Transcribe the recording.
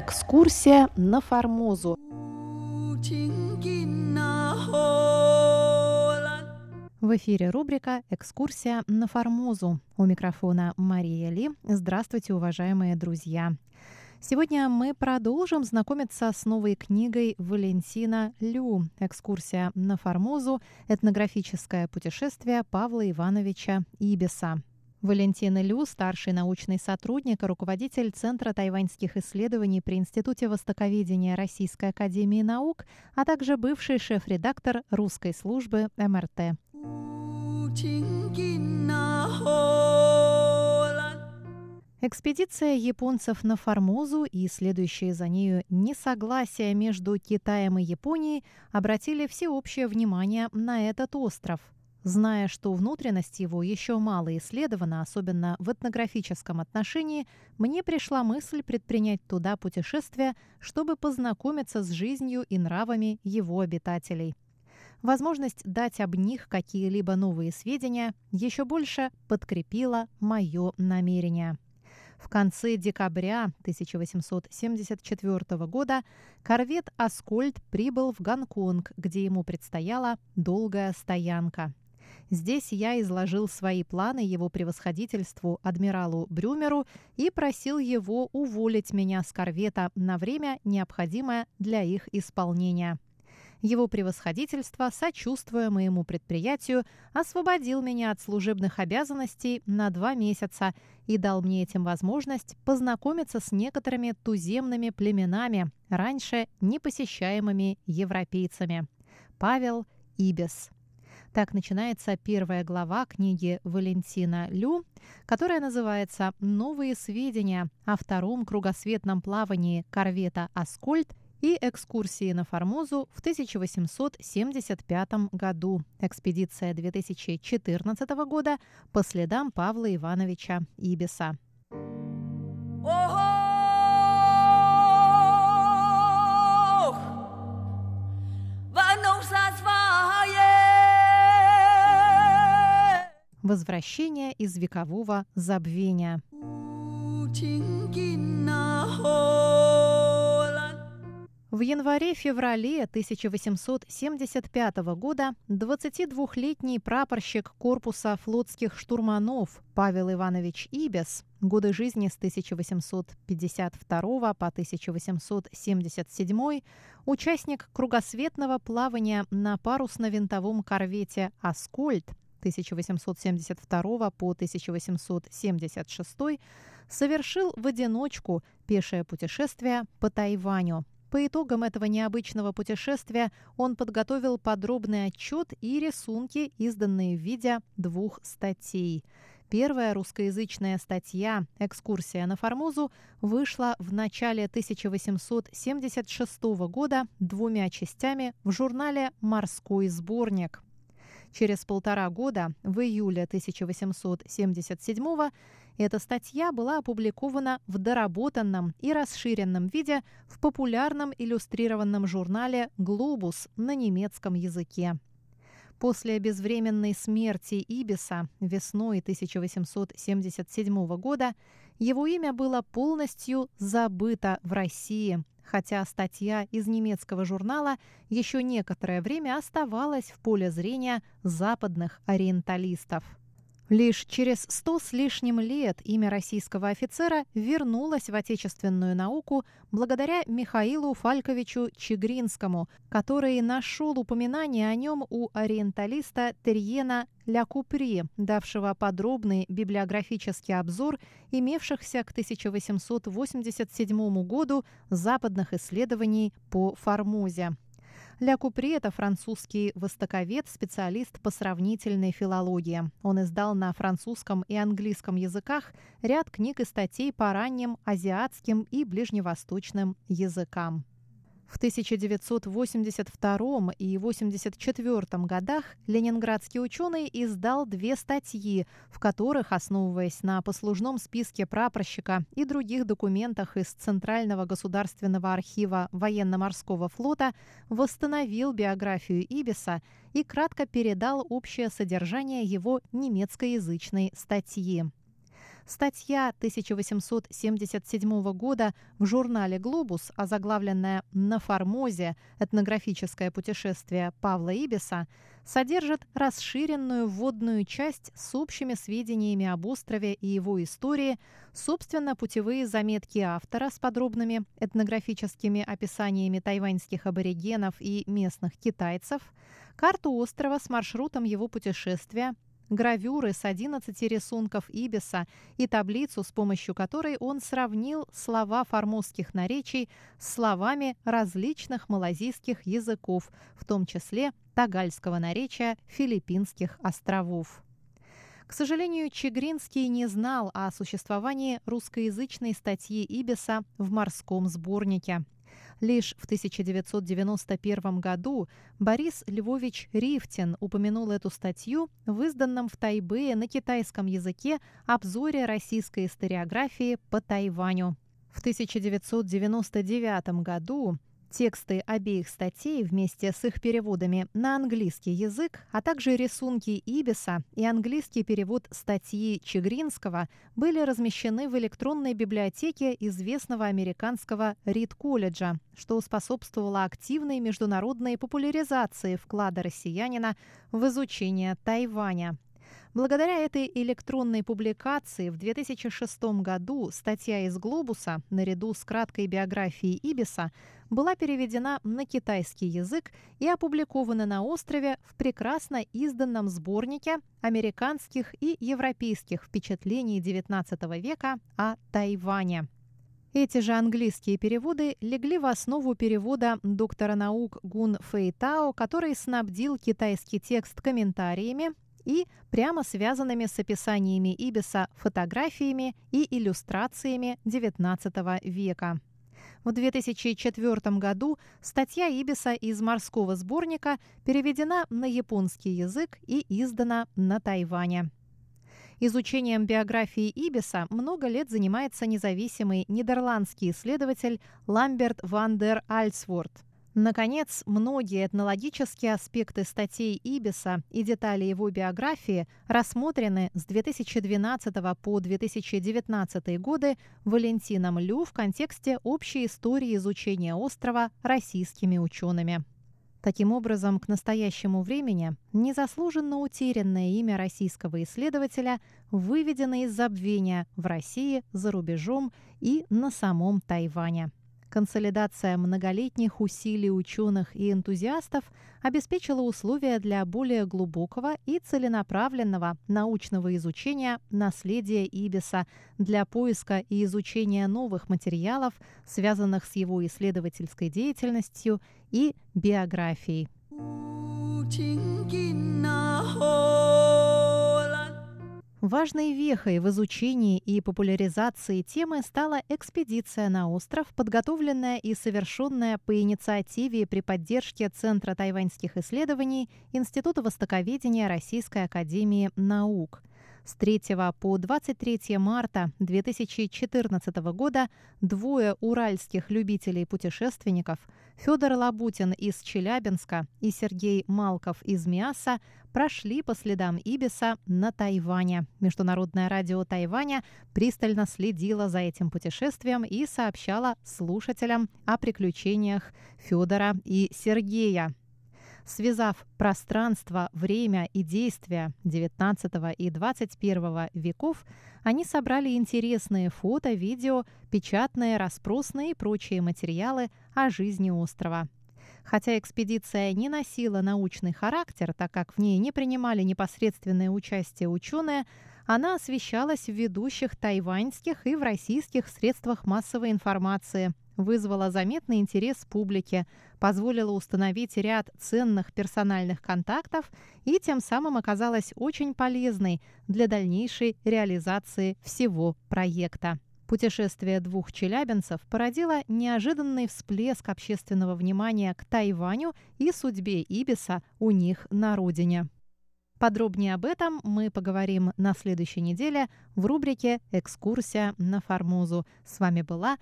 Экскурсия на Формозу. В эфире рубрика «Экскурсия на Формозу». У микрофона Мария Ли. Здравствуйте, уважаемые друзья. Сегодня мы продолжим знакомиться с новой книгой Валентина Лю «Экскурсия на Формозу. Этнографическое путешествие Павла Ивановича Ибиса». Валентина Лю, старший научный сотрудник и руководитель Центра тайваньских исследований при Институте востоковедения Российской академии наук, а также бывший шеф-редактор русской службы МРТ. Экспедиция японцев на Формозу и следующее за нею несогласие между Китаем и Японией обратили всеобщее внимание на этот остров. Зная, что внутренность его еще мало исследована, особенно в этнографическом отношении, мне пришла мысль предпринять туда путешествие, чтобы познакомиться с жизнью и нравами его обитателей. Возможность дать об них какие-либо новые сведения еще больше подкрепила мое намерение. В конце декабря 1874 года корвет «Аскольд» прибыл в Гонконг, где ему предстояла долгая стоянка. Здесь я изложил свои планы его превосходительству адмиралу Брюмеру и просил его уволить меня с корвета на время, необходимое для их исполнения. Его превосходительство, сочувствуя моему предприятию, освободил меня от служебных обязанностей на два месяца и дал мне этим возможность познакомиться с некоторыми туземными племенами, раньше непосещаемыми европейцами. Павел Ибис. Так начинается первая глава книги Валентина Лю, которая называется «Новые сведения о втором кругосветном плавании корвета «Аскольд» и экскурсии на Формозу в 1875 году. Экспедиция 2014 года по следам Павла Ивановича Ибиса. Возвращение из векового забвения. В январе-феврале 1875 года 22-летний прапорщик корпуса флотских штурманов Павел Иванович Ибес, годы жизни с 1852 по 1877, участник кругосветного плавания на парусно-винтовом корвете «Аскольд» 1872 по 1876, совершил в одиночку пешее путешествие по Тайваню – по итогам этого необычного путешествия он подготовил подробный отчет и рисунки, изданные в виде двух статей. Первая русскоязычная статья «Экскурсия на Формозу» вышла в начале 1876 года двумя частями в журнале «Морской сборник». Через полтора года, в июле 1877 эта статья была опубликована в доработанном и расширенном виде в популярном иллюстрированном журнале «Глобус» на немецком языке. После безвременной смерти Ибиса весной 1877 года его имя было полностью забыто в России, хотя статья из немецкого журнала еще некоторое время оставалась в поле зрения западных ориенталистов. Лишь через сто с лишним лет имя российского офицера вернулось в отечественную науку благодаря Михаилу Фальковичу Чигринскому, который нашел упоминание о нем у ориенталиста Терьена Ля Купри, давшего подробный библиографический обзор имевшихся к 1887 году западных исследований по Формозе. Ля Купри – это французский востоковед, специалист по сравнительной филологии. Он издал на французском и английском языках ряд книг и статей по ранним азиатским и ближневосточным языкам. В 1982 и 1984 годах ленинградский ученый издал две статьи, в которых, основываясь на послужном списке прапорщика и других документах из Центрального государственного архива военно-морского флота, восстановил биографию Ибиса и кратко передал общее содержание его немецкоязычной статьи. Статья 1877 года в журнале «Глобус», озаглавленная «На Формозе. Этнографическое путешествие Павла Ибиса», содержит расширенную вводную часть с общими сведениями об острове и его истории, собственно, путевые заметки автора с подробными этнографическими описаниями тайваньских аборигенов и местных китайцев, карту острова с маршрутом его путешествия, гравюры с 11 рисунков Ибиса и таблицу, с помощью которой он сравнил слова формозских наречий с словами различных малазийских языков, в том числе тагальского наречия филиппинских островов. К сожалению, Чегринский не знал о существовании русскоязычной статьи Ибиса в морском сборнике – Лишь в 1991 году Борис Львович Рифтин упомянул эту статью в изданном в Тайбэе на китайском языке обзоре российской историографии по Тайваню. В 1999 году Тексты обеих статей вместе с их переводами на английский язык, а также рисунки Ибиса и английский перевод статьи Чегринского были размещены в электронной библиотеке известного американского Рид-колледжа, что способствовало активной международной популяризации вклада россиянина в изучение Тайваня. Благодаря этой электронной публикации в 2006 году статья из «Глобуса» наряду с краткой биографией Ибиса была переведена на китайский язык и опубликована на острове в прекрасно изданном сборнике американских и европейских впечатлений XIX века о Тайване. Эти же английские переводы легли в основу перевода доктора наук Гун Фэйтао, который снабдил китайский текст комментариями и прямо связанными с описаниями Ибиса фотографиями и иллюстрациями XIX века. В 2004 году статья Ибиса из морского сборника переведена на японский язык и издана на Тайване. Изучением биографии Ибиса много лет занимается независимый нидерландский исследователь Ламберт ван дер Альсворт – Наконец, многие этнологические аспекты статей Ибиса и детали его биографии рассмотрены с 2012 по 2019 годы Валентином Лю в контексте общей истории изучения острова российскими учеными. Таким образом, к настоящему времени незаслуженно утерянное имя российского исследователя выведено из забвения в России, за рубежом и на самом Тайване. Консолидация многолетних усилий ученых и энтузиастов обеспечила условия для более глубокого и целенаправленного научного изучения наследия Ибиса для поиска и изучения новых материалов, связанных с его исследовательской деятельностью и биографией. Важной вехой в изучении и популяризации темы стала экспедиция на остров, подготовленная и совершенная по инициативе при поддержке Центра тайваньских исследований Института востоковедения Российской академии наук. С 3 по 23 марта 2014 года двое уральских любителей-путешественников Федор Лабутин из Челябинска и Сергей Малков из Миаса прошли по следам Ибиса на Тайване. Международное радио Тайваня пристально следило за этим путешествием и сообщало слушателям о приключениях Федора и Сергея связав пространство, время и действия XIX и XXI веков, они собрали интересные фото, видео, печатные, распросные и прочие материалы о жизни острова. Хотя экспедиция не носила научный характер, так как в ней не принимали непосредственное участие ученые, она освещалась в ведущих тайваньских и в российских средствах массовой информации, вызвала заметный интерес публики, позволила установить ряд ценных персональных контактов и тем самым оказалась очень полезной для дальнейшей реализации всего проекта. Путешествие двух челябинцев породило неожиданный всплеск общественного внимания к Тайваню и судьбе Ибиса у них на родине. Подробнее об этом мы поговорим на следующей неделе в рубрике «Экскурсия на Формозу». С вами была